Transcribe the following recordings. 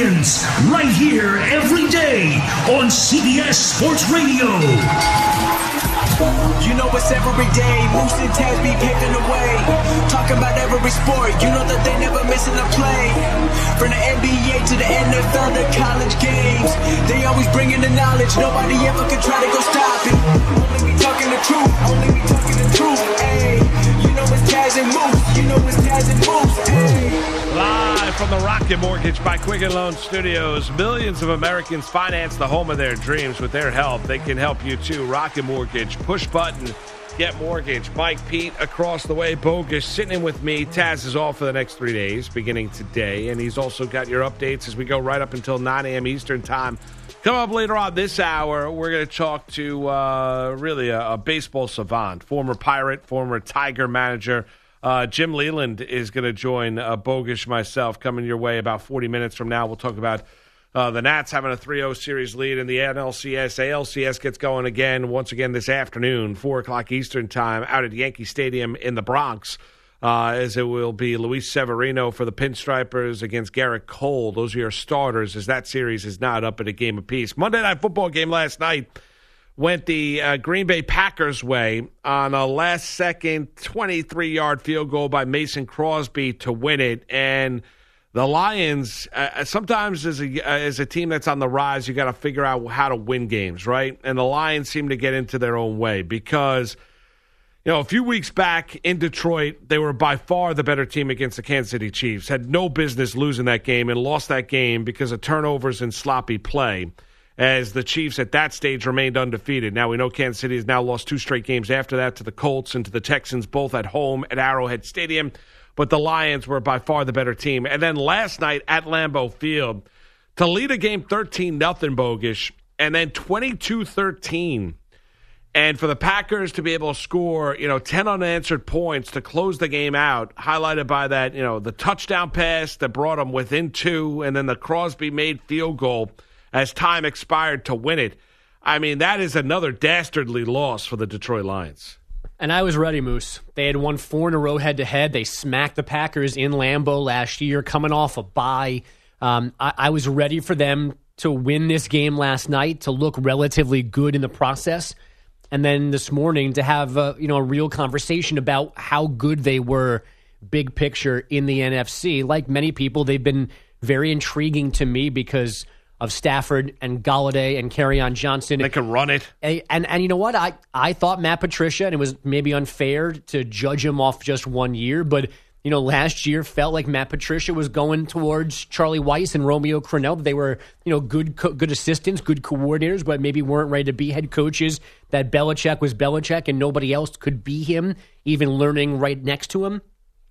champions, right here every day on CBS Sports Radio. You know it's every day. Moose and Taz be paving the way. Talking about every sport. You know that they never missing a play. From the NBA to the NFL, the college games. They always bringing the knowledge. Nobody ever can try to go stop it. The Mortgage by Quicken Loan Studios, millions of Americans finance the home of their dreams with their help. They can help you too. Rocket Mortgage, push button, get mortgage. Mike Pete across the way, Bogusch, sitting in with me. Taz is off for the next three days, beginning today, and he's also got your updates as we go right up until 9 a.m. Eastern Time. Come up later on this hour, we're going to talk to uh, really a, a baseball savant, former Pirate, former Tiger manager. Uh, Jim Leyland is going to join uh, Bogusch myself coming your way about 40 minutes from now. We'll talk about uh, the Nats having a 3 0 series lead in the NLCS. ALCS gets going again, once again this afternoon, 4 o'clock Eastern Time, out at Yankee Stadium in the Bronx. Uh, as it will be Luis Severino for the Pinstripers against Gerrit Cole. Those are your starters, as that series is not up at a game apiece. Monday Night Football game last night went the uh, Green Bay Packers' way on a last second 23 yard field goal by Mason Crosby to win it. And the Lions, uh, sometimes as a, uh, as a team that's on the rise, you got to figure out how to win games, right? And the Lions seem to get into their own way because. You know, a few weeks back in Detroit, they were by far the better team against the Kansas City Chiefs. Had no business losing that game and lost that game because of turnovers and sloppy play as the Chiefs at that stage remained undefeated. Now we know Kansas City has now lost two straight games after that to the Colts and to the Texans, both at home at Arrowhead Stadium. But the Lions were by far the better team. And then last night at Lambeau Field, to lead a game 13 nothing Bogusch, and then 22 13. And for the Packers to be able to score, you know, 10 unanswered points to close the game out, highlighted by that, you know, the touchdown pass that brought them within two, and then the Crosby made field goal as time expired to win it. I mean, that is another dastardly loss for the Detroit Lions. And I was ready, Moose. They had won four in a row head to head. They smacked the Packers in Lambeau last year, coming off a bye. Um, I, I was ready for them to win this game last night, to look relatively good in the process, and then this morning to have a, you know a real conversation about how good they were, big picture in the NFC. Like many people, they've been very intriguing to me because of Stafford and Golladay and Kerryon Johnson. They can run it. And, and, and you know what? I I thought Matt Patricia, and it was maybe unfair to judge him off just one year, but you know, last year felt like Matt Patricia was going towards Charlie Weis and Romeo Crennel. They were, you know, good good assistants, good coordinators, but maybe weren't ready to be head coaches. That Belichick was Belichick, and nobody else could be him, even learning right next to him.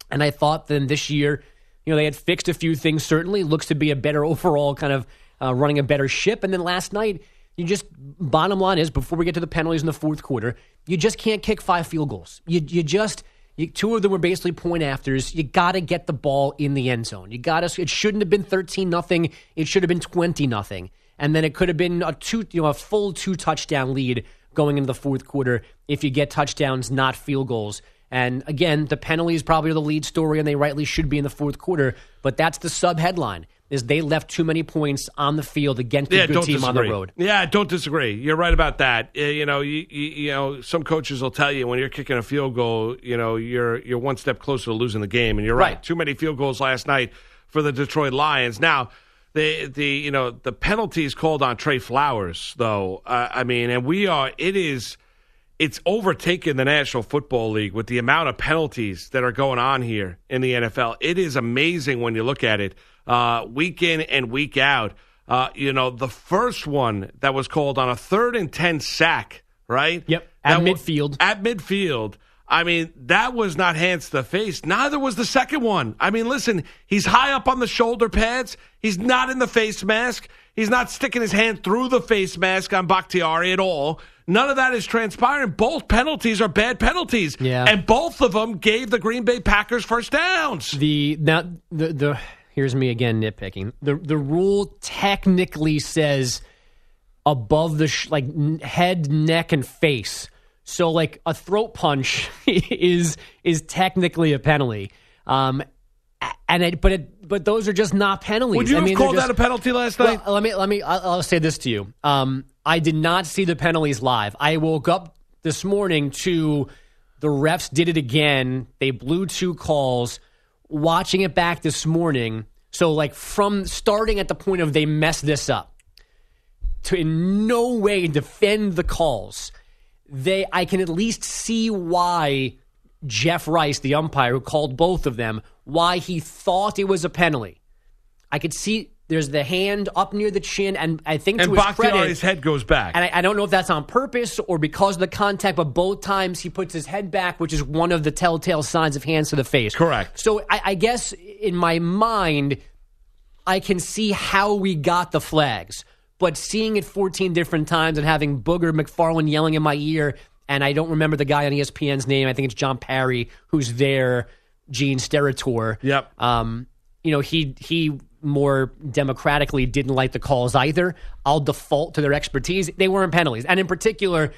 And I thought then this year, you know, they had fixed a few things. Certainly, looks to be a better overall kind of uh, running a better ship. And then last night, you just bottom line is before we get to the penalties in the fourth quarter, you just can't kick five field goals. You you just you, two of them were basically point afters. You got to get the ball in the end zone. You got to. It shouldn't have been thirteen nothing. It should have been twenty nothing, and then it could have been a two you know a full two touchdown lead going into the fourth quarter if you get touchdowns, not field goals. And again, the penalties probably are the lead story, and they rightly should be in the fourth quarter. But that's the sub headline is they left too many points on the field against a yeah, good team disagree. on the road. Yeah, don't disagree. You're right about that. Uh, you know, you, you, you know, some coaches will tell you when you're kicking a field goal, you know, you're you're one step closer to losing the game, and you're right. Right. Too many field goals last night for the Detroit Lions. Now, the the you know the penalties called on Trey Flowers, though. Uh, I mean, and we are. It is. It's overtaken the National Football League with the amount of penalties that are going on here in the NFL. It is amazing when you look at it uh, week in and week out. Uh, you know, the first one that was called on a third and 10 sack, right? Yep, at That midfield. At midfield. I mean, that was not hands to the face. Neither was the second one. I mean, listen, he's high up on the shoulder pads. He's not in the face mask. He's not sticking his hand through the face mask on Bakhtiari at all. None of that is transpiring. Both penalties are bad penalties. Yeah. And both of them gave the Green Bay Packers first downs. The now the the here's me again nitpicking. The the rule technically says above the sh- like n- head, neck, and face. So like a throat punch is is technically a penalty. Um, and it, but it but those are just not penalties. Would you I have called they're that a penalty last night? well, let me let me. I'll, I'll say this to you. Um, I did not see the penalties live. I woke up this morning to the refs did it again. They blew two calls. Watching it back this morning, so like from starting at the point of they messed this up to in no way defend the calls. They, I can at least see why Jeff Rice, the umpire who called both of them, why he thought it was a penalty. I could see there's the hand up near the chin, and I think and to his credit, Bakhtiari's head goes back. and I, I don't know if that's on purpose or because of the contact, but both times he puts his head back, which is one of the telltale signs of hands to the face. Correct. So I, I guess in my mind, I can see how we got the flags, but seeing it 14 different times and having Booger McFarland yelling in my ear, and I don't remember the guy on ESPN's name. I think it's John Parry who's there, Gene Steratore. Yep. Um, you know, he he more democratically didn't like the calls either. I'll default to their expertise. They weren't penalties, and in particular,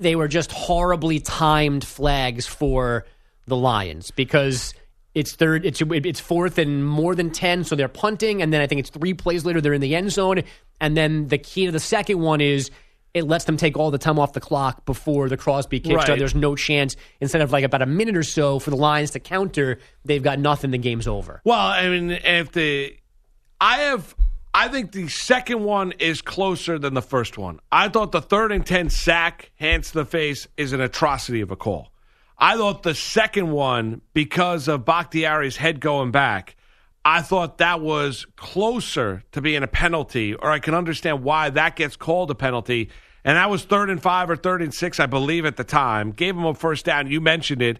they were just horribly timed flags for the Lions because it's third, it's it's fourth and more than ten, so they're punting, and then I think it's three plays later they're in the end zone, and then the key to the second one is. It lets them take all the time off the clock before the Crosby kick. So Right. there's no chance. Instead of like about a minute or so for the Lions to counter, they've got nothing. The game's over. Well, I mean, if the I have, I think the second one is closer than the first one. I thought the third and ten sack, hands to the face, is an atrocity of a call. I thought the second one, because of Bakhtiari's head going back, I thought that was closer to being a penalty, or I can understand why that gets called a penalty. And that was third and five or third and six, I believe, at the time. Gave him a first down. You mentioned it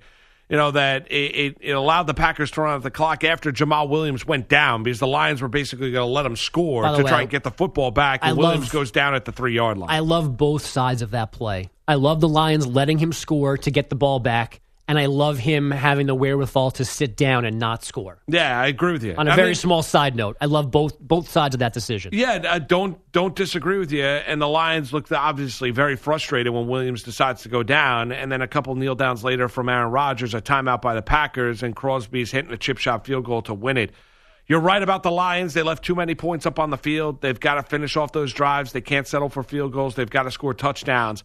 you know, that it, it, it allowed the Packers to run out the clock after Jamaal Williams went down because the Lions were basically going to let him score to way, try and get the football back. I And Williams love- goes down at the three yard line. I love both sides of that play. I love the Lions letting him score to get the ball back, and I love him having the wherewithal to sit down and not score. yeah, I agree with you. On a I very mean, small side note, I love both both sides of that decision. Yeah, I don't don't disagree with you. And the Lions looked obviously very frustrated when Williams decides to go down, and then a couple kneel downs later from Aaron Rodgers, a timeout by the Packers, and Crosby's hitting a chip shot field goal to win it. You're right about the Lions. They left too many points up on the field. They've got to finish off those drives. They can't settle for field goals. They've got to score touchdowns.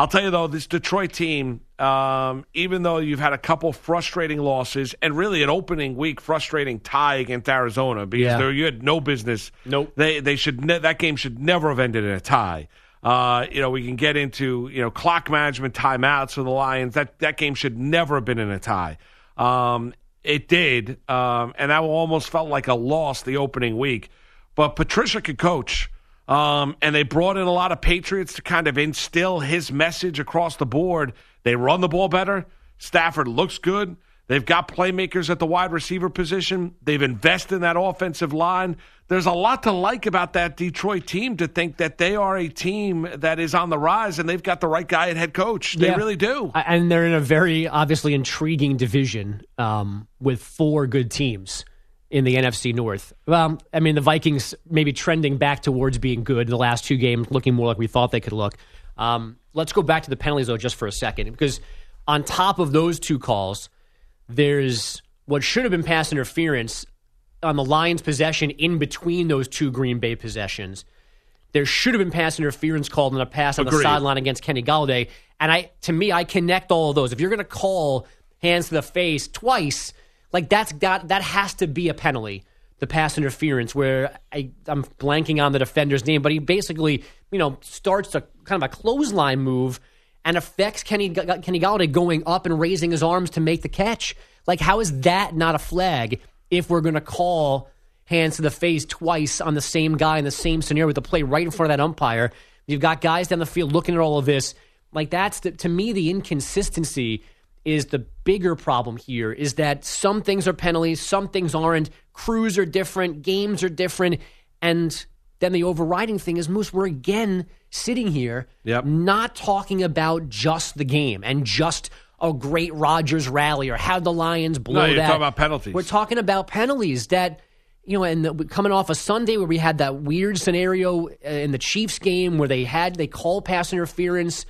I'll tell you though, this Detroit team, um, even though you've had a couple frustrating losses and really an opening week frustrating tie against Arizona because Yeah. you had no business. Nope. They they should ne- that game should never have ended in a tie. Uh, you know, we can get into you know clock management timeouts for the Lions. That that game should never have been in a tie. Um, it did, um, and that almost felt like a loss the opening week. But Patricia could coach. Um, and they brought in a lot of Patriots to kind of instill his message across the board. They run the ball better. Stafford looks good. They've got playmakers at the wide receiver position. They've invested in that offensive line. There's a lot to like about that Detroit team to think that they are a team that is on the rise and they've got the right guy at head coach. They Yeah. really do. And they're in a very obviously intriguing division um, with four good teams in the NFC North. Well, I mean, the Vikings maybe trending back towards being good in the last two games, looking more like we thought they could look. Um, let's go back to the penalties, though, just for a second, because on top of those two calls, there's what should have been pass interference on the Lions' possession in between those two Green Bay possessions, there should have been pass interference called on a pass on the sideline against Kenny Golladay. And I, to me, I connect all of those. If you're going to call hands to the face twice, like that's got that has to be a penalty. The pass interference, where I, I'm blanking on the defender's name, but he basically, you know, starts a kind of a clothesline move and affects Kenny Kenny Golladay going up and raising his arms to make the catch. Like, how is that not a flag if we're going to call hands to the face twice on the same guy in the same scenario with the play right in front of that umpire? You've got guys down the field looking at all of this. Like, that's the, to me the inconsistency is the bigger problem here. Is that some things are penalties, some things aren't. Crews are different, games are different, and then the overriding thing is Moose. We're again sitting here, Yep. not talking about just the game and just a great Rodgers rally or how the Lions blow No, you're that. talking about penalties. We're talking about penalties that you know, and the, coming off a Sunday where we had that weird scenario uh, in the Chiefs game where they had they call pass interference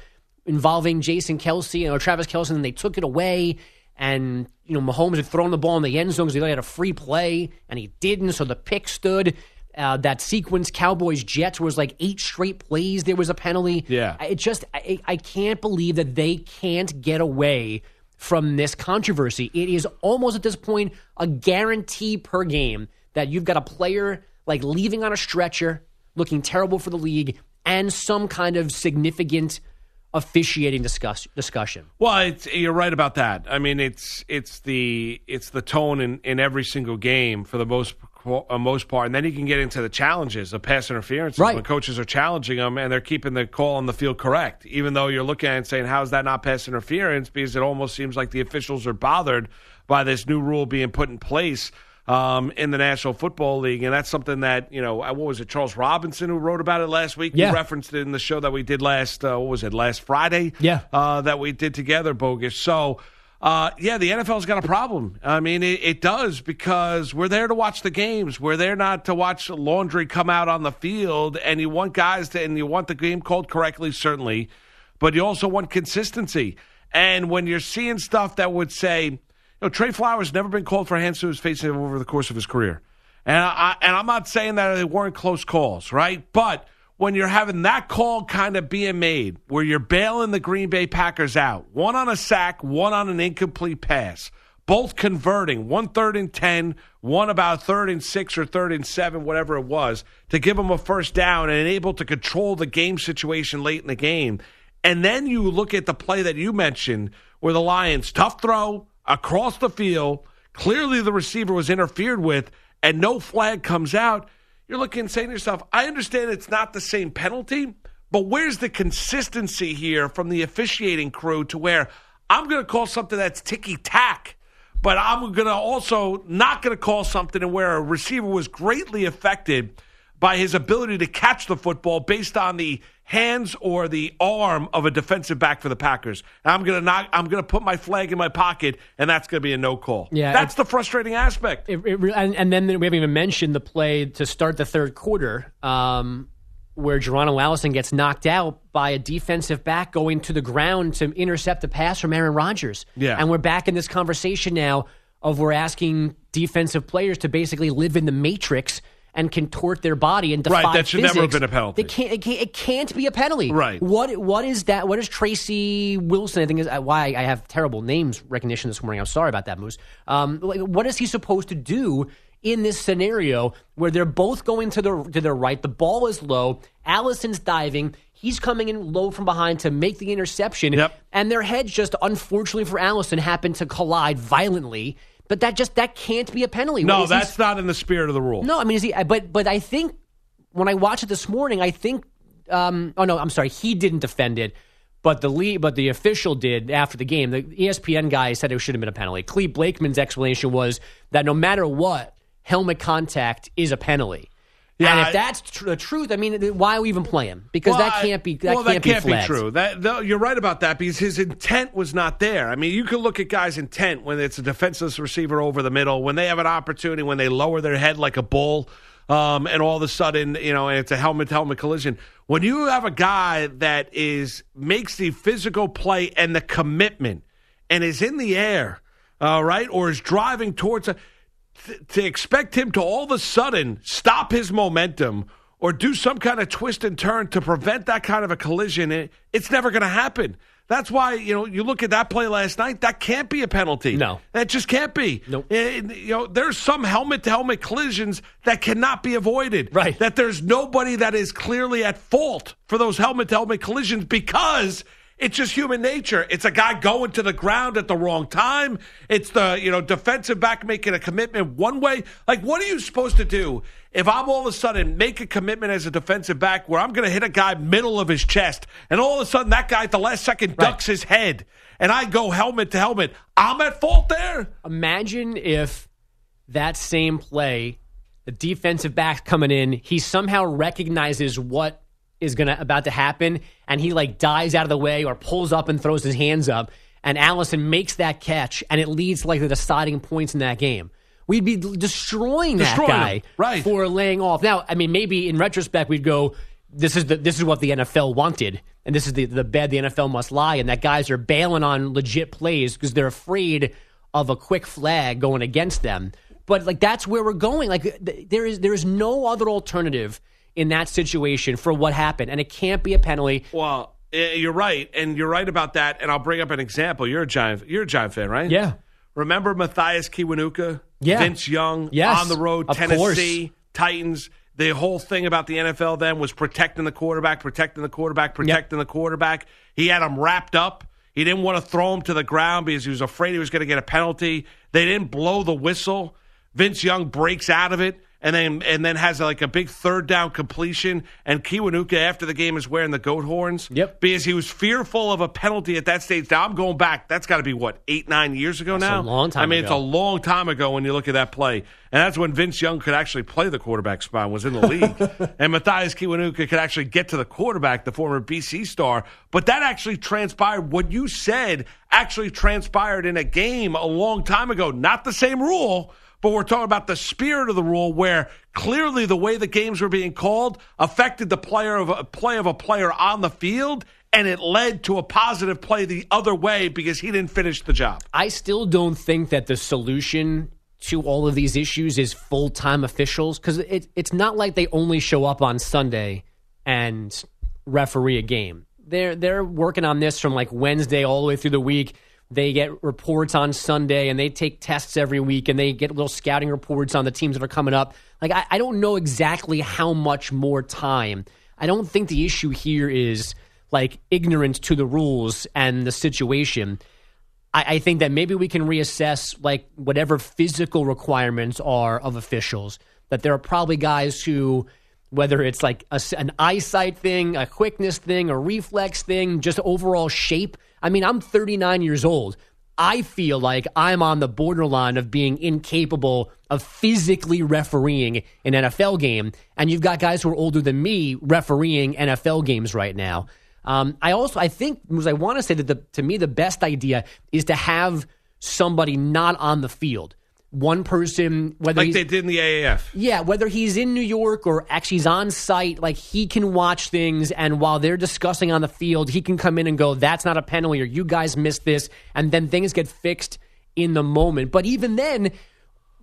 involving Jason Kelce or Travis Kelce, and they took it away. And you know, Mahomes had thrown the ball in the end zone because he had a free play, and he didn't, so the pick stood. Uh, that sequence, Cowboys Jets, was like eight straight plays. There was a penalty. Yeah. it just I, I can't believe that they can't get away from this controversy. It is almost at this point a guarantee per game that you've got a player like leaving on a stretcher, looking terrible for the league, and some kind of significant officiating discuss, discussion. Well, it's, you're right about that. I mean, it's it's the it's the tone in, in every single game for the most uh, most part, and then you can get into the challenges of pass interference Right. when coaches are challenging them and they're keeping the call on the field correct, even though you're looking at it and saying, "How is that not pass interference?" Because it almost seems like the officials are bothered by this new rule being put in place. Um, in the National Football League, and that's something that you know. uh, What was it? Charles Robinson who wrote about it last week. Yeah. Referenced it in the show that we did last. Uh, what was it? Last Friday Yeah. uh, that we did together, Bogusch. So, uh, yeah, the NFL's got a problem. I mean, it, it does because we're there to watch the games. We're there not to watch laundry come out on the field, and you want guys to, and you want the game called correctly, certainly, but you also want consistency. And when you're seeing stuff that would say, know, Trey Flowers never been called for hands to his face over the course of his career. And I and I'm not saying that they weren't close calls, right? But when you're having that call kind of being made, where you're bailing the Green Bay Packers out, one on a sack, one on an incomplete pass, both converting, one third and ten, one about third and six or third and seven, whatever it was, to give them a first down and able to control the game situation late in the game. And then you look at the play that you mentioned, where the Lions tough throw across the field, clearly the receiver was interfered with, and no flag comes out. You're looking and saying to yourself, I understand it's not the same penalty, but where's the consistency here from the officiating crew to where I'm going to call something that's ticky tack, but I'm going to also not going to call something where a receiver was greatly affected by his ability to catch the football based on the hands or the arm of a defensive back for the Packers. And I'm gonna not I'm gonna put my flag in my pocket, and that's gonna be a no call. Yeah, that's the frustrating aspect. It, it, and, and then we haven't even mentioned the play to start the third quarter, um, where Geronimo Allison gets knocked out by a defensive back going to the ground to intercept a pass from Aaron Rodgers. Yeah. and we're back in this conversation now of we're asking defensive players to basically live in the matrix and contort their body and defy Right, that should never have been a penalty. It can't, it can't. It can't be a penalty. Right. What? What is that? What is Tracy Wilson? I think is uh, why I have terrible names recognition this morning. I'm sorry about that, Moose. Um, like, what is he supposed to do in this scenario where they're both going to the to their right? The ball is low. Allison's diving. He's coming in low from behind to make the interception. Yep. And their heads just, unfortunately for Allison, happen to collide violently. But that just that can't be a penalty. No, is that's not in the spirit of the rule. no, I mean, is he? But but I think when I watched it this morning, I think. Um, oh no, I'm sorry. He didn't defend it, but the lead, but the official did after the game. The ESPN guy said it should have been a penalty. Clete Blakeman's explanation was that no matter what, helmet contact is a penalty. Yeah, and if that's tr- the truth, I mean, why are we even play him? Because that can't be that well, can't, that can't be flagged. true. That though, you're right about that because his intent was not there. I mean, you can look at guys' intent when it's a defenseless receiver over the middle, when they have an opportunity, when they lower their head like a bull, um, and all of a sudden, you know, it's a helmet to helmet collision. When you have a guy that is makes the physical play and the commitment and is in the air, uh, right, or is driving towards a th- to expect him to all of a sudden stop his momentum or do some kind of twist and turn to prevent that kind of a collision, it, it's never going to happen. That's why you know you look at that play last night. That can't be a penalty. No. that just can't be. Nope. Eh, eh, you know, there's some helmet to helmet collisions that cannot be avoided. Right. That there's nobody that is clearly at fault for those helmet to helmet collisions because it's just human nature. It's a guy going to the ground at the wrong time. It's the, you know, defensive back making a commitment one way. Like, what are you supposed to do if I'm all of a sudden make a commitment as a defensive back where I'm going to hit a guy middle of his chest and all of a sudden that guy at the last second ducks his head and I go helmet to helmet? I'm at fault there. Imagine if that same play, the defensive back coming in, he somehow recognizes what is gonna about to happen, and he like dives out of the way or pulls up and throws his hands up, and Allison makes that catch, and it leads to like the deciding points in that game. We'd be destroying that guy him, right. for laying off. Now, I mean, maybe in retrospect, we'd go, "This is the this is what the NFL wanted, and this is the the bed the NFL must lie." And that guys are bailing on legit plays because they're afraid of a quick flag going against them. But like that's where we're going. Like th- there is there is no other alternative in that situation for what happened, and it can't be a penalty. Well, eh, you're right, and you're right about that. And I'll bring up an example. You're a giant. You're a giant fan, right? Yeah. Remember Mathias Kiwanuka? Yeah. Vince Young Yes, on the road, Tennessee Titans. The whole thing about the NFL then was protecting the quarterback, protecting the quarterback, protecting the quarterback. He had him wrapped up. He didn't want to throw him to the ground because he was afraid he was going to get a penalty. They didn't blow the whistle. Vince Young breaks out of it and then and then has like a big third down completion. And Kiwanuka after the game is wearing the goat horns. Yep. Because he was fearful of a penalty at that stage. Now I'm going back. That's got to be what eight nine years ago now. a long time I mean, it's a long time ago when you look at that play, and that's when Vince Young could actually play the quarterback spot. and Was in the league, and Mathias Kiwanuka could actually get to the quarterback, the former BC star. But that actually transpired. What you said actually transpired in a game a long time ago. Not the same rule. But we're talking about the spirit of the rule, where clearly the way the games were being called affected the player of a play of a player on the field, and it led to a positive play the other way because he didn't finish the job. I still don't think that the solution to all of these issues is full time officials because it, it's not like they only show up on Sunday and referee a game. They're they're working on this from like Wednesday all the way through the week. They get reports on Sunday and they take tests every week and they get little scouting reports on the teams that are coming up. Like I, I don't know exactly how much more time. I don't think the issue here is like ignorance to the rules and the situation. I, I think that maybe we can reassess like whatever physical requirements are of officials. That there are probably guys who, whether it's like a an eyesight thing, a quickness thing, a reflex thing, just overall shape. I mean, I'm 39 years old. I feel like I'm on the borderline of being incapable of physically refereeing an NFL game. And you've got guys who are older than me refereeing NFL games right now. Um, I also I think I want to say that the, to me the best idea is to have somebody not on the field. One person, whether Like they did in the AAF. yeah, whether he's in New York or actually he's on site, like he can watch things, and while they're discussing on the field, he can come in and go, "That's not a penalty," or "You guys missed this," and then things get fixed in the moment. But even then,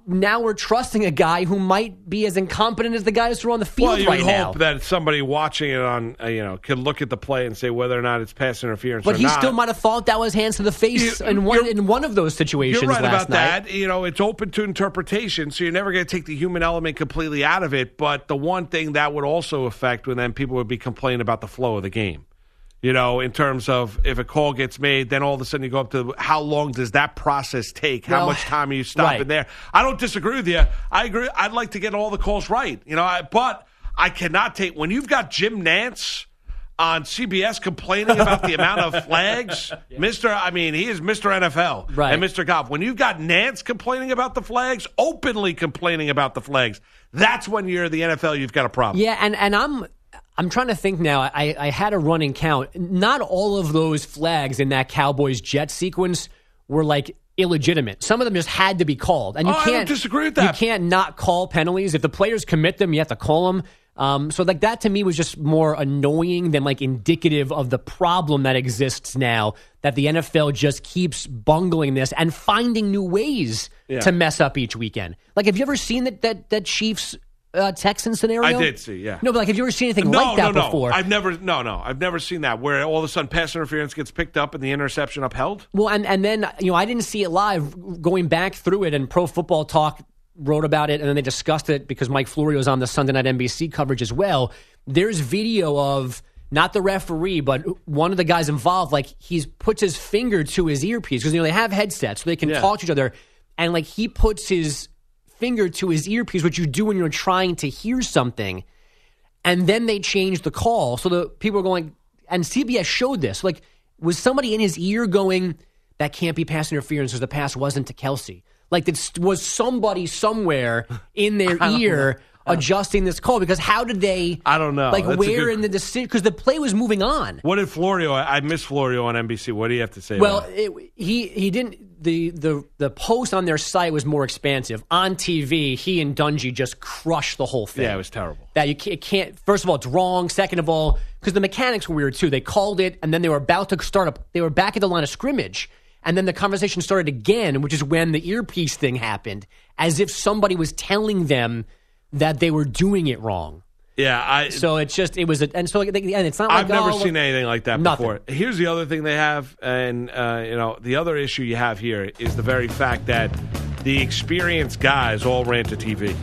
now we're trusting a guy who might be as incompetent as the guys who are on the field Well, you right would now. hope that somebody watching it on, uh, you know, can look at the play and say whether or not it's pass interference. but he not. still might have thought that was hands to the face You- in one in one of those situations You're right about night. that. You know, it's open to interpretation, so you're never going to take the human element completely out of it. But the one thing that would also affect when then people would be complaining about the flow of the game. You know, in terms of if a call gets made, then all of a sudden you go up to how long does that process take? How Well, much time are you stopping right. there? I don't disagree with you. I agree. I'd like to get all the calls right. You know, I, but I cannot take when you've got Jim Nantz on CBS complaining about the amount of flags, Mister. I mean, he is Mister NFL Right. and Mr. Goff. When you've got Nantz complaining about the flags, openly complaining about the flags, that's when you're the NFL. You've got a problem. Yeah, and and I'm I'm trying to think now. I I had a running count. Not all of those flags in that Cowboys Jet sequence were like illegitimate. Some of them just had to be called, and you Oh, can't don't disagree with that. You can't not call penalties if the players commit them. You have to call them. Um, so like that to me was just more annoying than like indicative of the problem that exists now that the NFL just keeps bungling this and finding new ways Yeah. to mess up each weekend. Like, have you ever seen that that that Chiefs uh, Texan scenario? I did see, yeah. No, but like, have you ever seen anything no, like that no, no. before? I've never, no, no, I've never seen that where all of a sudden pass interference gets picked up and the interception upheld. Well, and and then you know I didn't see it live. Going back through it, and Pro Football Talk wrote about it, and then they discussed it because Mike Florio was on the Sunday Night NBC coverage as well. There's video of not the referee, but one of the guys involved. Like he's puts his finger to his earpiece because you know they have headsets, so they can Yeah. talk to each other, and like he puts his finger to his earpiece, which you do when you're trying to hear something and then they changed the call. So the people are going, and CBS showed this. Like, was somebody in his ear going, "That can't be pass interference because the pass wasn't to Kelce"? Like, was somebody somewhere in their ear adjusting this call? Because how did they? I don't know. Like, That's where good- in the decision? Because the play was moving on. What did Florio? I I miss Florio on NBC. What do you have to say? Well, about it? it, he he didn't. The, the the post on their site was more expansive. On TV, he and Dungy just crushed the whole thing. yeah, it was terrible. that you can't, can't first of all it's wrong second of all because the mechanics were weird too they called it and then they were about to start up they were back at the line of scrimmage and then the conversation started again which is when the earpiece thing happened as if somebody was telling them that they were doing it wrong Yeah, I. so it's just it was a, and so like, and it's not like I've never oh, seen anything like that Nothing. before. Here's the other thing they have, and uh, you know, the other issue you have here is the very fact that the experienced guys all ran to TV.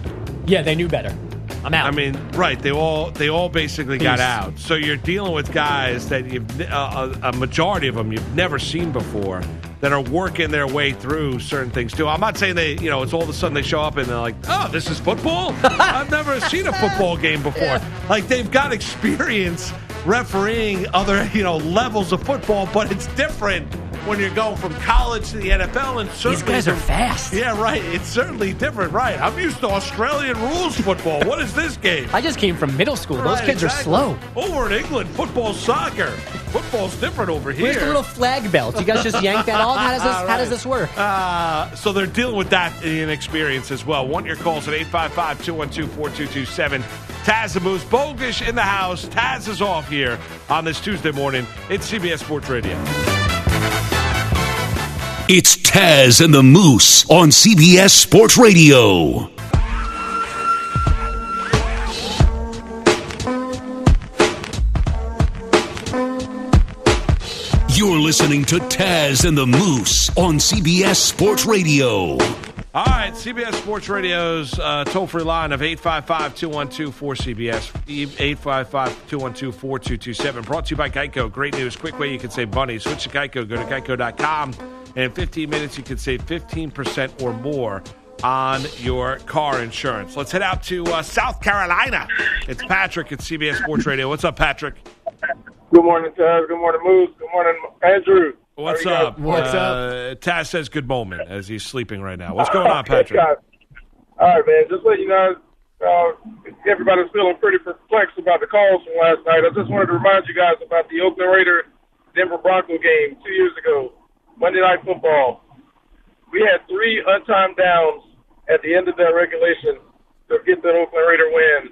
yeah they knew better i'm out I mean, right? They all they all basically got out. So you're dealing with guys that you've uh, a, a majority of them you've never seen before that are working their way through certain things too. I'm not saying they, you know, it's all of a sudden they show up and they're like, "Oh, this is football." I've never seen a football game before. Like they've got experience refereeing other, you know, levels of football, but it's different when you're going from college to the NFL and these certainly guys are fast yeah, right. It's certainly different, right? I'm used to Australian rules football. What is this game? i just came from middle school those kids exactly. are slow Over in England, football, soccer. Football's different over here. where's the little flag belt you guys just yanked that off how does this how does this work Uh, so they're dealing with that inexperience as well. Want your calls at 855-212-4227. Taz and Moose Bogusch in the house. Taz is off here on this Tuesday morning. It's CBS Sports Radio. It's Taz and the Moose on CBS Sports Radio. You're listening to Taz and the Moose on CBS Sports Radio. All right, CBS Sports Radio's uh, toll-free line of 855-212-4CBS, 855-212-4227, brought to you by Geico. Great news, quick way you can save money. Switch to Geico, go to geico.com, and in 15 minutes you can save 15% or more on your car insurance. Let's head out to uh, South Carolina. It's Patrick at CBS Sports Radio. What's up, Patrick? Good morning, Taz. Good morning, Moose. Good morning, Andrew. What's How are you up? What's uh, Taz says good moment as he's sleeping right now. What's going on, Patrick? All right, man. Just let you know, uh, everybody's feeling pretty perplexed about the calls from last night. I just wanted to remind you guys about the Oakland Raider Denver Bronco game two years ago, Monday Night Football. We had three untimed downs at the end of that regulation to get the Oakland Raider win.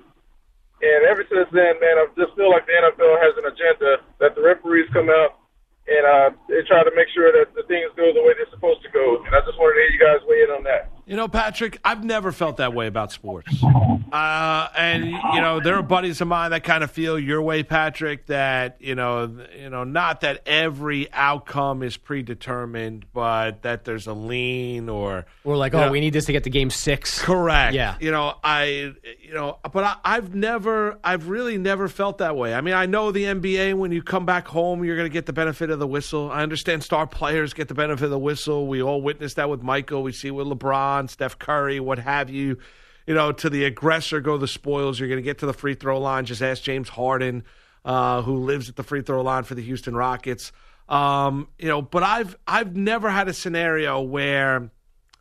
And ever since then, man, I just feel like the NFL has an agenda that the referees come out and uh, they try to make sure that the things go the way they're supposed to go. And I just wanted to hear you guys weigh in on that. You know, Patrick, I've never felt that way about sports. Uh, and you know, there are buddies of mine that kind of feel your way, Patrick. That you know, you know, not that every outcome is predetermined, but that there's a lean or we're like oh know, we need this to get to game six Correct. Yeah. You know, I, you know, but I, I've never, I've really never felt that way. I mean, I know the NBA. When you come back home, you're going to get the benefit of the whistle. I understand star players get the benefit of the whistle. We all witnessed that with Michael. We see with LeBron, Steph Curry, what have you. You know, to the aggressor go the spoils. You're going to get to the free throw line. Just ask James Harden, uh, who lives at the free throw line for the Houston Rockets. Um, you know, but I've I've never had a scenario where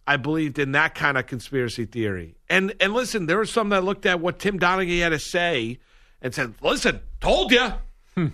I believed in that kind of conspiracy theory. And and listen, there were some that looked at what Tim Donaghy had to say and said, "Listen, told you."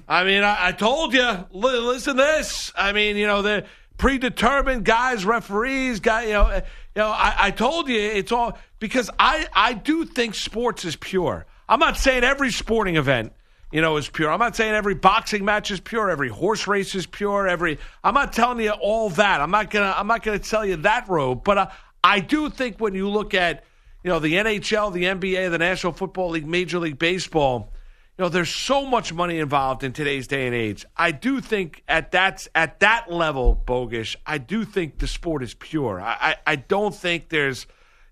I mean, I, I told you. L- listen, to this. I mean, you know, the predetermined guys, referees, guy. You know, you know. I, I told you it's all because I I do think sports is pure. I'm not saying every sporting event you know, is pure. I'm not saying every boxing match is pure, every horse race is pure, every I'm not telling you all that. I'm not gonna I'm not gonna tell you that road, but uh, I do think when you look at you know the NHL, the NBA, the National Football League, Major League Baseball, you know, there's so much money involved in today's day and age. I do think at that at that level, Bogusch. I do think the sport is pure. I I, I don't think there's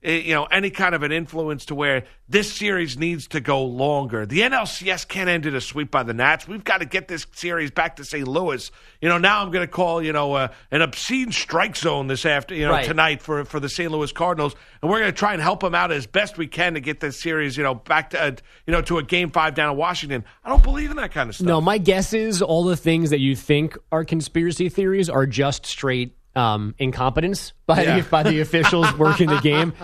you know any kind of an influence to where this series needs to go longer. The NLCS can't end in a sweep by the Nats. We've got to get this series back to St. Louis. You know, now I'm going to call you know uh, an obscene strike zone this after you know Right. tonight for for the St. Louis Cardinals, and we're going to try and help them out as best we can to get this series you know back to uh, you know to a game five down in Washington. I don't believe in that kind of stuff. No, my guess is all the things that you think are conspiracy theories are just straight um, incompetence by Yeah. the by the officials working the game.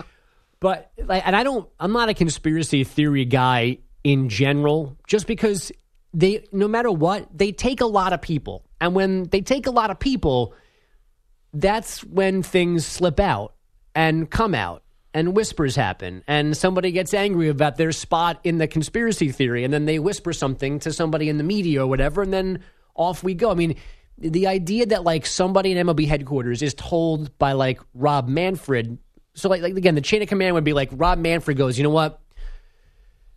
But like, and I don't. I'm not a conspiracy theory guy in general. Just because they, no matter what, they take a lot of people, and when they take a lot of people, that's when things slip out and come out and whispers happen and somebody gets angry about their spot in the conspiracy theory and then they whisper something to somebody in the media or whatever and then off we go i mean the idea that like somebody in mlb headquarters is told by like rob manfred so like, like again the chain of command would be like rob manfred goes you know what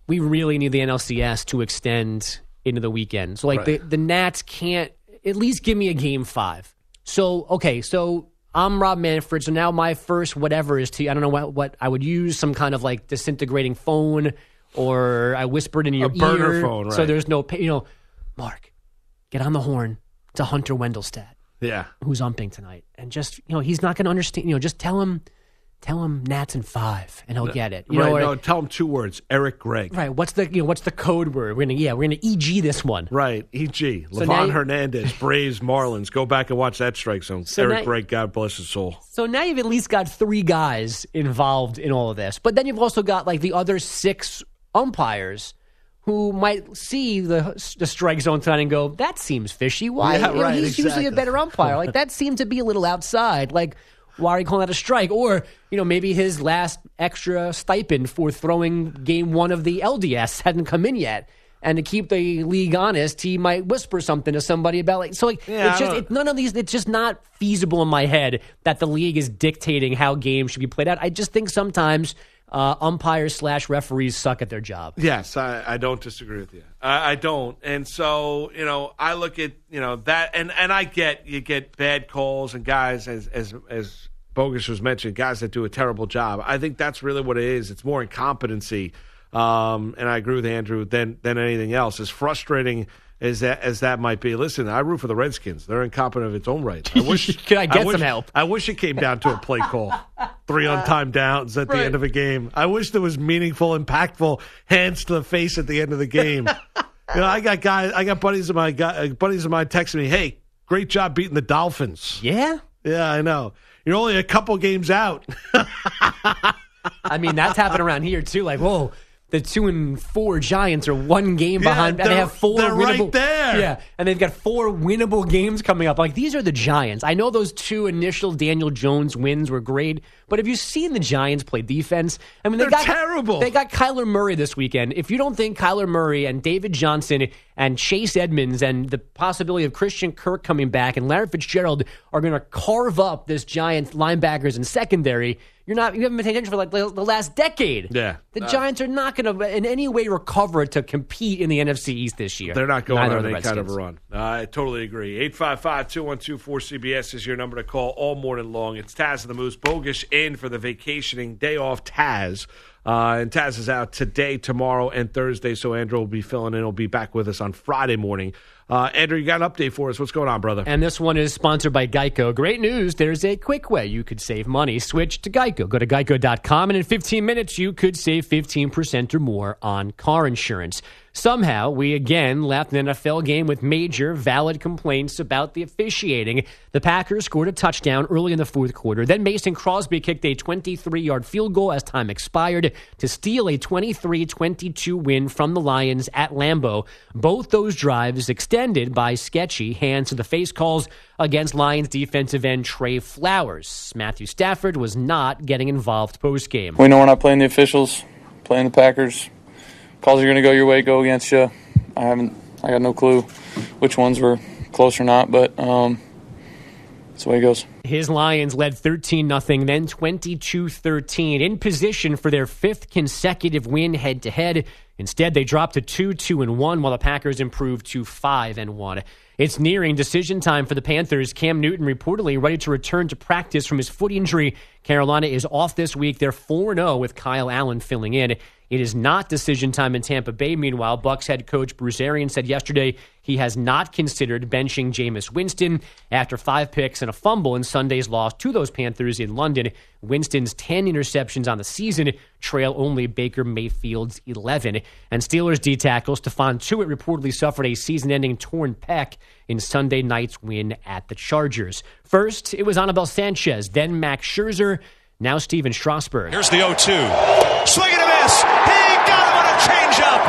we really need the NLCS to extend into the weekend. So like the, the Nats can't at least give me a game five. So okay, so I'm Rob Manfred. So now my first whatever is to I don't know what what I would use some kind of like disintegrating phone or I whispered in your a burner ear. phone, Right. So there's no you know, Mark, get on the horn to Hunter Wendelstedt Yeah. who's umping tonight, and just you know he's not going to understand. You know, just tell him, tell him Nats and five, and he'll get it. You right. know, or- no, tell him two words. Eric Gregg. Right. What's the you know what's the code word? We're gonna yeah we're gonna EG this one. Right, E.G. So Livan you- Hernandez, Braves, Marlins. Go back and watch that strike zone. So Eric now- Gregg, God bless his soul. So now you've at least got three guys involved in all of this, but then you've also got like the other six umpires who might see the the strike zone tonight and go, "That seems fishy. Why? Yeah, You know, right, he's usually a better umpire. Like that seemed to be a little outside. Like." Why are you calling that a strike? Or, you know, maybe his last extra stipend for throwing game one of the LDS hadn't come in yet. And to keep the league honest, he might whisper something to somebody about like so like Yeah, it's just it, none of these it's just not feasible in my head that the league is dictating how games should be played out. I just think sometimes uh, umpires slash referees suck at their job. Yes, I, I don't disagree with you. I, I don't, and so you know, I look at you know that, and and I get you get bad calls and guys as as as Bogusch was mentioned, guys that do a terrible job. I think that's really what it is. It's more incompetency, um, and I agree with Andrew than than anything else. As frustrating as that as that might be, listen, I root for the Redskins. They're incompetent of its own right. I wish Can I get wish- some help? I wish it came down to a play call, three on uh, time downs at the end of a game. I wish there was meaningful, impactful hands to the face at the end of the game. you know, I got guys, I got buddies of my uh, buddies of mine texting me, "Hey, great job beating the Dolphins." Yeah. Yeah, I know. You're only a couple games out. I mean, that's happened around here too. Like, whoa, the two and four Giants are one game Yeah, behind, and they have four they're right winnable. there. Yeah, and they've got four winnable games coming up. Like, these are the Giants. I know those two initial Daniel Jones wins were great, but have you seen the Giants play defense? I mean, they They're got terrible. They got Kyler Murray this weekend. If you don't think Kyler Murray and David Johnson and Chase Edmonds and the possibility of Christian Kirk coming back and Larry Fitzgerald are going to carve up this Giants linebackers and secondary, you're not you haven't been paying attention for like the, last decade. Yeah. the Uh, Giants are not going to in any way recover to compete in the NFC East this year. They're not going Neither on any kind of a run. I totally agree. 855-212-4CBS is your number to call all morning long. It's Taz and the Moose. Bogusch in for the vacationing day off Taz. Uh, and Taz is out today, tomorrow, and Thursday, so Andrew will be filling in. He'll be back with us on Friday morning. Uh, Andrew, you got an update for us. What's going on, brother? And this one is sponsored by Geico. Great news. There's a quick way you could save money. Switch to Geico. Go to geico.com, and in 15 minutes, you could save 15% or more on car insurance. Somehow, we again left an NFL game with major valid complaints about the officiating. The Packers scored a touchdown early in the fourth quarter. Then Mason Crosby kicked a 23 yard field goal as time expired to steal a 23 22 win from the Lions at Lambeau. Both those drives extended by sketchy hands to the face calls against Lions defensive end Trey Flowers. Matthew Stafford was not getting involved post game. We know we're not playing the officials, playing the Packers. Calls are going to go your way, go against you. I haven't, I got no clue which ones were close or not, but um, that's the way it goes. His Lions led 13 0, then 22 13, in position for their fifth consecutive win head to head. Instead, they dropped to 2 2 and 1, while the Packers improved to 5 and 1. It's nearing decision time for the Panthers. Cam Newton reportedly ready to return to practice from his foot injury. Carolina is off this week. They're 4 0 with Kyle Allen filling in. It is not decision time in Tampa Bay. Meanwhile, Bucks head coach Bruce Arians said yesterday he has not considered benching Jameis Winston after five picks and a fumble in Sunday's loss to those Panthers in London. Winston's 10 interceptions on the season trail only Baker Mayfield's 11. And Steelers D tackle Stephon Tuitt reportedly suffered a season ending torn pec in Sunday night's win at the Chargers. First, it was Anibal Sanchez, then Max Scherzer. Now Stephen Strasburg. Here's the 0 2. Swing and a miss. He got him on a changeup.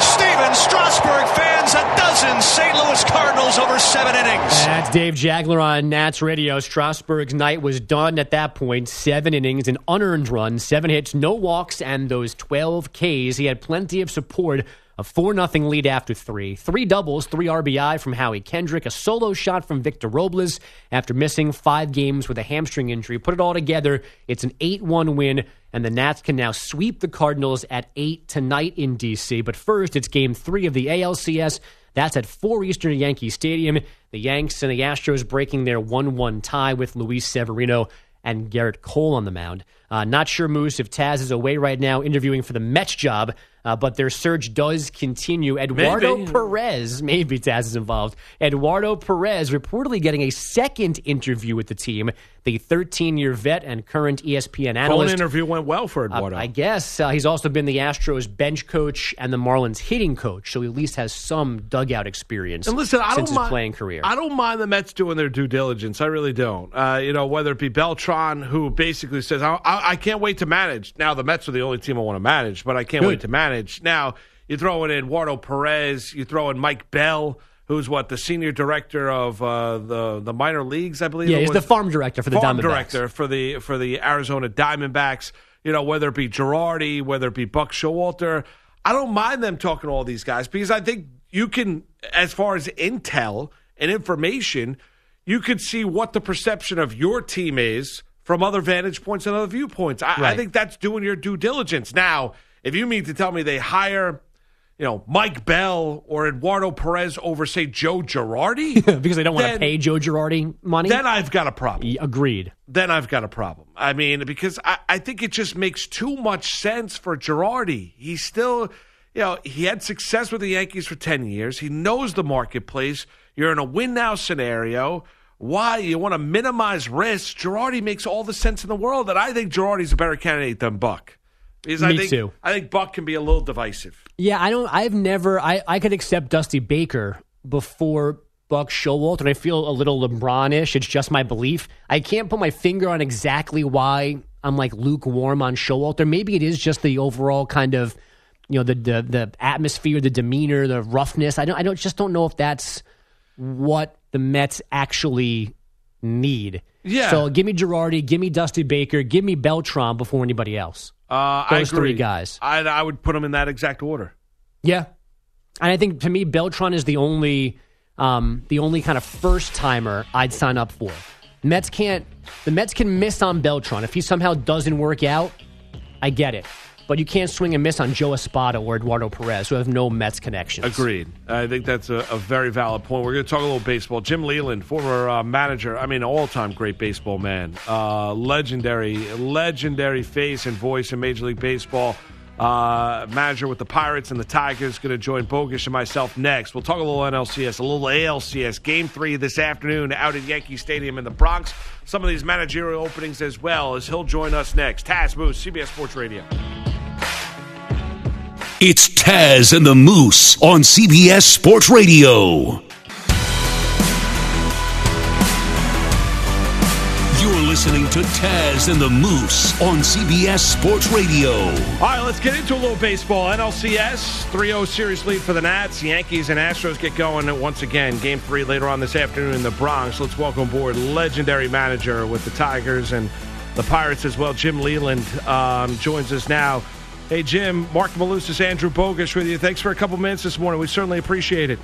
Stephen Strasburg fans a dozen St. Louis Cardinals over seven innings. That's Dave Jagler on Nats Radio. Strasburg's night was done at that point. Seven innings, an unearned run, seven hits, no walks, and those 12 Ks. He had plenty of support a 4 0 lead after three. Three doubles, three RBI from Howie Kendrick, a solo shot from Victor Robles after missing five games with a hamstring injury. Put it all together, it's an 8 1 win, and the Nats can now sweep the Cardinals at 8 tonight in D.C. But first, it's game three of the ALCS. That's at 4 Eastern Yankee Stadium. The Yanks and the Astros breaking their 1 1 tie with Luis Severino and Gerrit Cole on the mound. Uh, not sure, Moose, if Taz is away right now interviewing for the Mets job, uh, but their search does continue. Eduardo Maybe. Perez, maybe Taz is involved. Eduardo Perez reportedly getting a second interview with the team. The 13 year vet and current ESPN Phone analyst. interview went well for Uh, Eduardo. I guess uh, he's also been the Astros bench coach and the Marlins hitting coach, so he at least has some dugout experience And listen, I since don't his mind, playing career. I don't mind the Mets doing their due diligence. I really don't. Uh, you know, whether it be Beltran, who basically says, I, I, I can't wait to manage. Now, the Mets are the only team I want to manage, but I can't Good. wait to manage. Now, you throw in Eduardo Perez, you throw in Mike Bell, who's what, the senior director of uh, the, the minor leagues, I believe. yeah, he's the farm director for the farm Diamondbacks. director for the for the Arizona Diamondbacks. You know, whether it be Girardi, whether it be Buck Showalter, I don't mind them talking to all these guys because I think you can, as far as intel and information, you could see what the perception of your team is from other vantage points and other viewpoints. I, I think that's doing your due diligence. Now, if you mean to tell me they hire. You know, Mike Bell or Eduardo Perez over, say, Joe Girardi, because they don't want to pay Joe Girardi money. then I've got a problem Agreed. then I've got a problem. I mean, because I, I think it just makes too much sense for Girardi. He's still, you know, he had success with the Yankees for 10 years. He knows the marketplace. You're in a win now scenario. Why? You want to minimize risk. Girardi makes all the sense in the world that I think Girardi's a better candidate than Buck. Because I think, too. I think Buck can be a little divisive. Yeah, I don't. I've never. I I could accept Dusty Baker before Buck Showalter, and I feel a little LeBron-ish. It's just my belief. I can't put my finger on exactly why I'm like lukewarm on Showalter. Maybe it is just the overall kind of, you know, the the the atmosphere, the demeanor, the roughness. I don't. I don't just don't know if that's what the Mets actually need. Yeah. So give me Girardi, give me Dusty Baker, give me Beltran before anybody else. Uh, Those I agree. three guys. I, I would put them in that exact order. Yeah, and I think to me, Beltran is the only, um, the only kind of first timer I'd sign up for. Mets can't. The Mets can miss on Beltran if he somehow doesn't work out. I get it, but you can't swing and miss on Joe Espada or Eduardo Perez, who have no Mets connections. Agreed. I think that's a, a very valid point. We're going to talk a little baseball. Jim Leyland, former uh, manager, I mean, all time great baseball man, uh, legendary, legendary face and voice in Major League Baseball. Uh, manager with the Pirates and the Tigers, going to join Bogusch and myself next. We'll talk a little NLCS, a little ALCS. Game three this afternoon out at Yankee Stadium in the Bronx. Some of these managerial openings as well as he'll join us next. Taz Moose, CBS Sports Radio. It's Taz and the Moose on CBS Sports Radio. You're listening to Taz and the Moose on CBS Sports Radio. All right, let's get into a little baseball. NLCS 3 0 series lead for the Nats. Yankees and Astros get going once again. Game three later on this afternoon in the Bronx. Let's welcome aboard legendary manager with the Tigers and the Pirates as well. Jim Leyland um, joins us now. Hey, Jim, Mark Malusis, Andrew Bogusch with you. Thanks for a couple minutes this morning. We certainly appreciate it.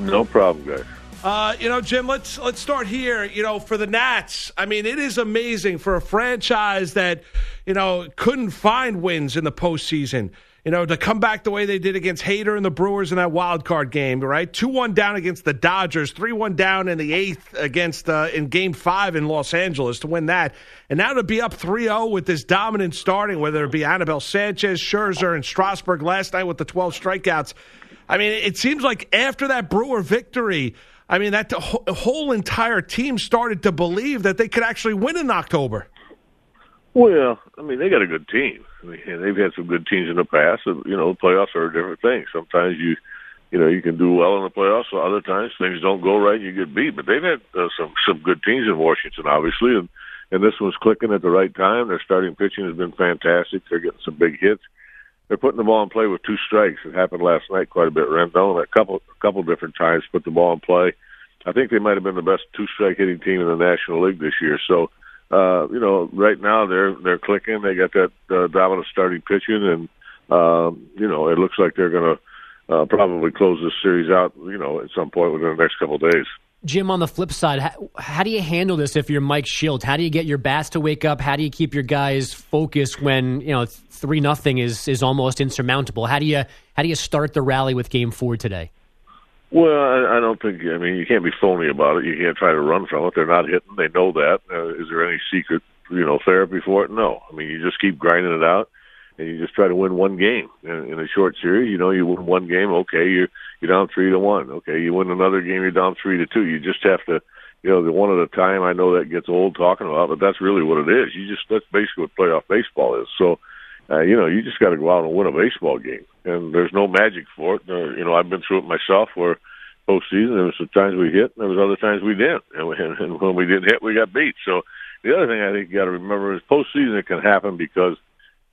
No problem, guys. Uh, you know, Jim, let's let's start here. You know, for the Nats, I mean, it is amazing for a franchise that you know couldn't find wins in the postseason. You know, to come back the way they did against Hader and the Brewers in that wild card game, right? Two one down against the Dodgers, three one down in the eighth against uh, in Game Five in Los Angeles to win that, and now to be up 3-0 with this dominant starting, whether it be Anibal Sanchez, Scherzer, and Strasburg last night with the twelve strikeouts. I mean, it seems like after that Brewer victory, I mean, that whole entire team started to believe that they could actually win in October. Well, I mean, they got a good team. Mean, they've had some good teams in the past. And, you know, playoffs are a different thing. Sometimes you, you know, you can do well in the playoffs. So other times things don't go right, and you get beat. But they've had uh, some some good teams in Washington, obviously, and and this one's clicking at the right time. Their starting pitching has been fantastic. They're getting some big hits. They're putting the ball in play with two strikes. It happened last night quite a bit. Rendon a couple a couple different times put the ball in play. I think they might have been the best two strike hitting team in the National League this year. So uh, you know, right now they're they're clicking. They got that uh, dominant starting pitching, and um, you know, it looks like they're going to uh, probably close this series out. You know, at some point within the next couple of days. Jim, on the flip side, how, how, do you handle this if you're Mike Shildt? How do you get your bats to wake up? How do you keep your guys focused when you know three nothing is is almost insurmountable? How do you how do you start the rally with Game Four today? Well, I, I don't think. I mean, you can't be phony about it. You can't try to run from it. They're not hitting. They know that. Uh, is there any secret, you know, therapy for it? No. I mean, you just keep grinding it out, and you just try to win one game in, in a short series. You know, you win one game. Okay, you're you're down three to one. Okay, you win another game. You're down three to two. You just have to, you know, the one at a time. I know that gets old talking about, but that's really what it is. You just that's basically what playoff baseball is. So uh, you know, you just got to go out and win a baseball game, and there's no magic for it. Uh, you know, I've been through it myself, where postseason there was some times we hit, and there was other times we didn't, and, we, and when we didn't hit, we got beat. So the other thing I think you got to remember is postseason it can happen because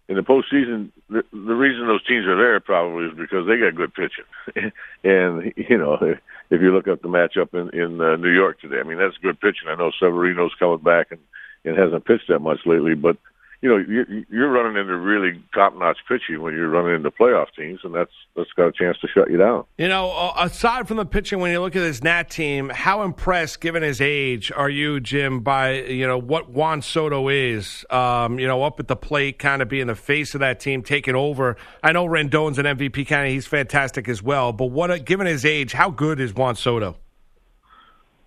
in the postseason, the, the reason those teams are there probably is because they got good pitching. and you know, if you look at the matchup in in uh, New York today, I mean that's good pitching. I know Severino's coming back and and hasn't pitched that much lately, but you know, you're, running into really top-notch pitching when you're running into playoff teams, and that's that's got a chance to shut you down. You know, aside from the pitching, when you look at this Nat team, how impressed, given his age, are you, Jim, by you know what Juan Soto is? Um, you know, up at the plate, kind of being the face of that team, taking over. I know Rendon's an MVP candidate; he's fantastic as well. But what, given his age, how good is Juan Soto?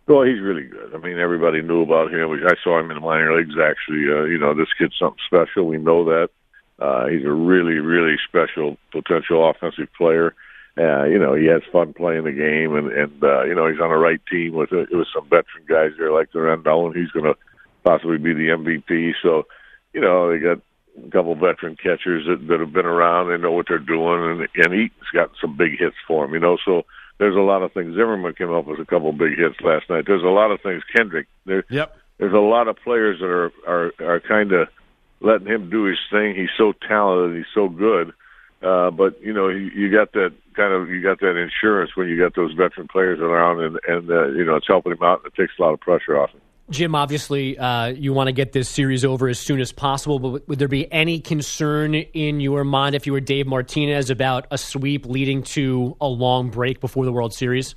Well, he's really good. I mean, everybody knew about him. I saw him in the minor leagues. Actually, uh, you know, this kid's something special. We know that. Uh, he's a really, really special potential offensive player. Uh, you know, he has fun playing the game, and and uh, you know, he's on the right team with uh, with some veteran guys there like the Rendon. He's going to possibly be the MVP. So, you know, they got a couple veteran catchers that, that have been around. They know what they're doing, and and Eaton's got some big hits for him. You know, so there's a lot of things. Zimmerman came up with a couple big hits last night. There's a lot of things. Kendrick. There, yep. There's a lot of players that are are are kind of letting him do his thing. He's so talented. He's so good. Uh, but you know, you, you got that kind of you got that insurance when you got those veteran players around, and and uh, you know it's helping him out. and It takes a lot of pressure off him. Jim, obviously, uh, you want to get this series over as soon as possible, but would there be any concern in your mind if you were Dave Martinez about a sweep leading to a long break before the World Series?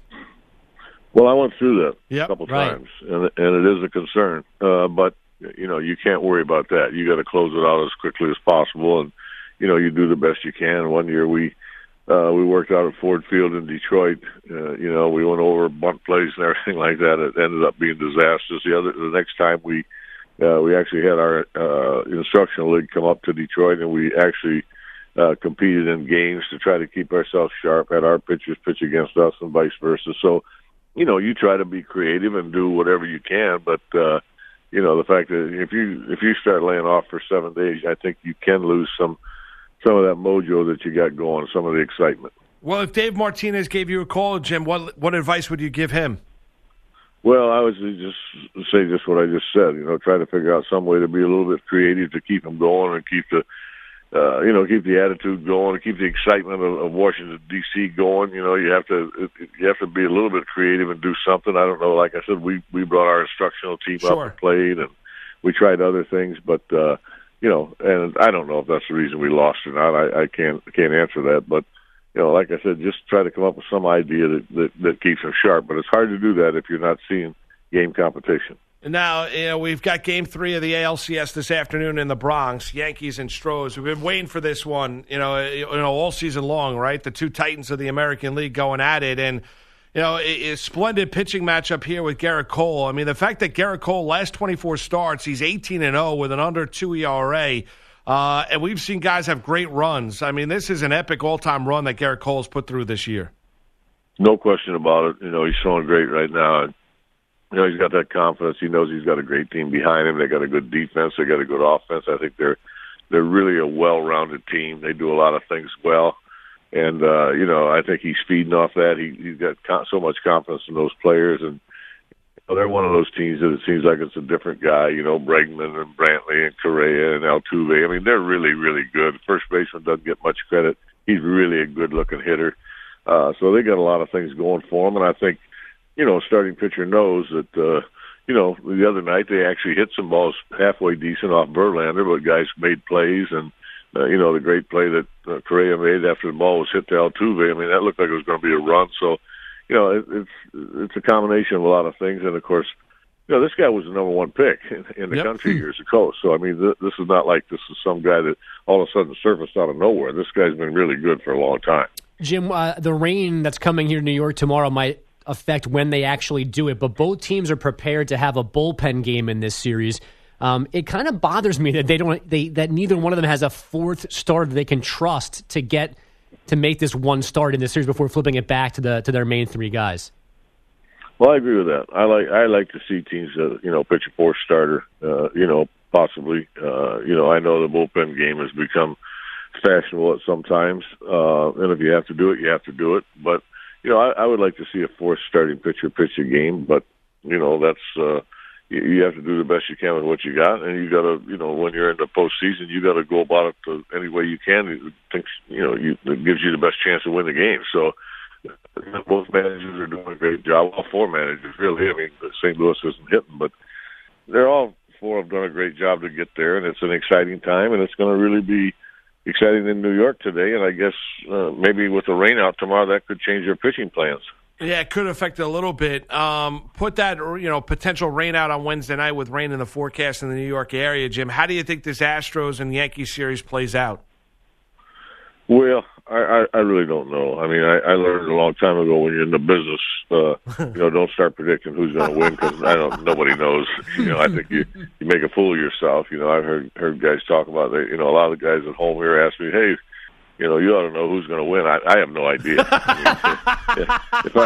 Well, I went through that yep, a couple right. times, and, and it is a concern. Uh, but you know, you can't worry about that. You got to close it out as quickly as possible, and you know, you do the best you can. One year we uh, we worked out at Ford Field in Detroit. Uh, you know, we went over bunt plays and everything like that. It ended up being disastrous. The other, the next time we, uh, we actually had our uh, instructional league come up to Detroit, and we actually uh, competed in games to try to keep ourselves sharp. Had our pitchers pitch against us, and vice versa. So, you know, you try to be creative and do whatever you can, but. uh you know the fact that if you if you start laying off for seven days, I think you can lose some some of that mojo that you got going, some of the excitement. Well, if Dave Martinez gave you a call, Jim, what what advice would you give him? Well, I would just say just what I just said. You know, try to figure out some way to be a little bit creative to keep him going and keep the, uh, you know, keep the attitude going and keep the excitement of, of Washington D.C. going. You know, you have to you have to be a little bit creative and do something. I don't know. Like I said, we we brought our instructional team sure. up and played, and we tried other things, but. uh you know, and I don't know if that's the reason we lost or not. I, I can't can't answer that, but you know, like I said, just try to come up with some idea that that, that keeps them sharp. But it's hard to do that if you're not seeing game competition. Now, you know, we've got game three of the ALCS this afternoon in the Bronx, Yankees and Stros. We've been waiting for this one, you know, you know, all season long, right? The two titans of the American League going at it. And, you know, a splendid pitching matchup here with Gerrit Cole. I mean, the fact that Gerrit Cole, last 24 starts, he's 18 and 0 with an under 2 ERA. Uh, and we've seen guys have great runs. I mean, this is an epic all time run that Gerrit Cole's put through this year. No question about it. You know, he's showing great right now you know, he's got that confidence. He knows he's got a great team behind him. They got a good defense. They got a good offense. I think they're they're really a well-rounded team. They do a lot of things well, and uh, you know, I think he's feeding off that. He, he's got con- so much confidence in those players, and you know, they're one of those teams that it seems like it's a different guy. You know, Bregman and Brantley and Correa and Altuve. I mean, they're really, really good. First baseman doesn't get much credit. He's really a good-looking hitter. Uh, so they got a lot of things going for him, and I think you know, starting pitcher knows that, uh, you know, the other night they actually hit some balls halfway decent off Verlander, but guys made plays and, uh, you know, the great play that uh, Correa made after the ball was hit to Altuve. I mean, that looked like it was going to be a run. So, you know, it, it's it's a combination of a lot of things, and of course, you know, this guy was the number one pick in, in the yep. country years ago. So, I mean, th- this is not like this is some guy that all of a sudden surfaced out of nowhere. This guy's been really good for a long time. Jim, uh, the rain that's coming here to New York tomorrow might affect when they actually do it. But both teams are prepared to have a bullpen game in this series. Um, it kind of bothers me that they don't they that neither one of them has a fourth starter they can trust to get to make this one start in this series before flipping it back to the to their main three guys. Well, I agree with that. I like I like to see teams that you know pitch a fourth starter. Uh, you know, possibly. Uh, you know, I know the bullpen game has become fashionable at sometimes, uh, and if you have to do it, you have to do it. But you know, I, I would like to see a fourth starting pitcher pitch a game, but you know, that's uh, you, have to do the best you can with what you got, and you got to, you know, when you're in the postseason, you got to go about it to any way you can. Think, you know, you, it gives you the best chance to win the game. So both managers are doing a great job. All four managers, really. I mean, St. Louis isn't hitting, but they're all four have done a great job to get there, and it's an exciting time, and it's going to really be exciting in New York today, and I guess uh, maybe with the rain out tomorrow, that could change their pitching plans. Yeah, it could affect it a little bit. Um, put that you know potential rain out on Wednesday night with rain in the forecast in the New York area, Jim. How do you think this Astros and Yankees series plays out? Well, I, I, I really don't know. I mean, I, I learned a long time ago when you're in the business, uh, you know, don't start predicting who's going to win because I don't. Nobody knows. You know, I think you you make a fool of yourself. You know, I've heard heard guys talk about that. You know, a lot of the guys at home here ask me, "Hey, you know, you ought to know who's going to win." I, I have no idea. I mean, if I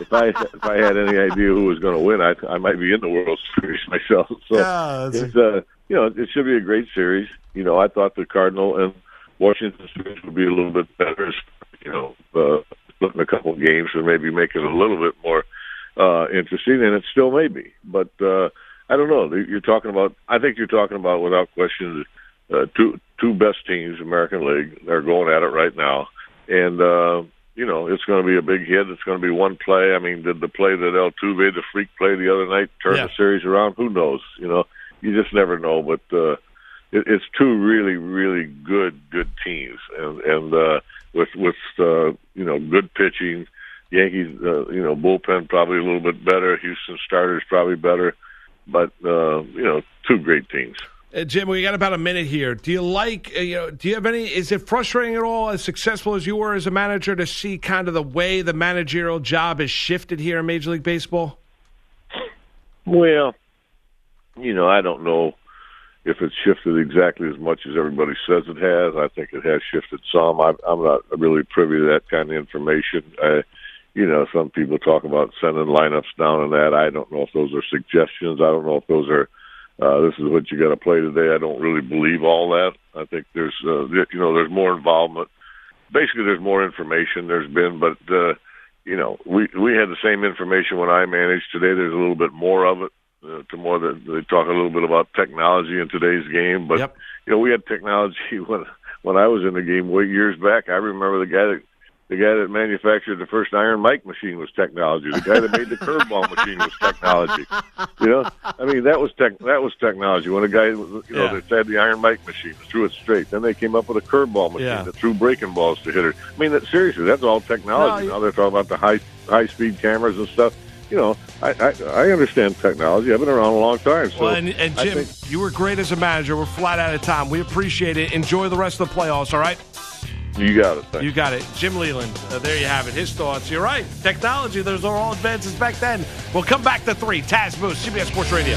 if I if I had any idea who was going to win, I I might be in the World Series myself. So yeah, it's uh, you know, it should be a great series. You know, I thought the Cardinal and Washington series would be a little bit better. You know, uh, looking a couple of games and maybe make it a little bit more uh, interesting, and it still may be. But uh, I don't know. You're talking about. I think you're talking about without question uh, two two best teams, American League. They're going at it right now, and uh, you know it's going to be a big hit. It's going to be one play. I mean, did the play that Altuve, the freak play the other night, turn yeah. the series around? Who knows? You know, you just never know. But uh, it, it's two really, really good, good teams, and and uh, with with uh, you know good pitching. Yankees, uh, you know, bullpen probably a little bit better. Houston starters probably better, but uh, you know, two great teams. Uh, Jim, we got about a minute here. Do you like, uh, you know, do you have any, is it frustrating at all, as successful as you were as a manager, to see kind of the way the managerial job has shifted here in Major League Baseball? Well, you know, I don't know if it's shifted exactly as much as everybody says it has. I think it has shifted some. I, I'm not really privy to that kind of information. I, you know, some people talk about sending lineups down and that. I don't know if those are suggestions. I don't know if those are. Uh, this is what you got to play today. I don't really believe all that. I think there's, uh, you know, there's more involvement. Basically, there's more information. There's been, but uh, you know, we we had the same information when I managed. Today, there's a little bit more of it uh, to more that they talk a little bit about technology in today's game. But yep. you know, we had technology when when I was in the game way years back. I remember the guy that The guy that manufactured the first Iron Mike machine was technology. The guy that made the curveball machine was technology. You know, I mean that was tech. That was technology. When a guy, you know, Yeah. that had the Iron Mike machine, threw it straight. Then they came up with a curveball machine Yeah. that threw breaking balls to hitters. I mean, that, seriously, that's all technology. No, now they're talking about the high high speed cameras and stuff. You know, I, I I understand technology. I've been around a long time. So Well, and, and Jim, think- you were great as a manager. We're flat out of time. We appreciate it. Enjoy the rest of the playoffs. All right. You got it. Thanks. You got it. Jim Leyland, uh, there you have it. His thoughts. You're right. Technology, those are all advances back then. We'll come back to three. Taz Moose, CBS Sports Radio.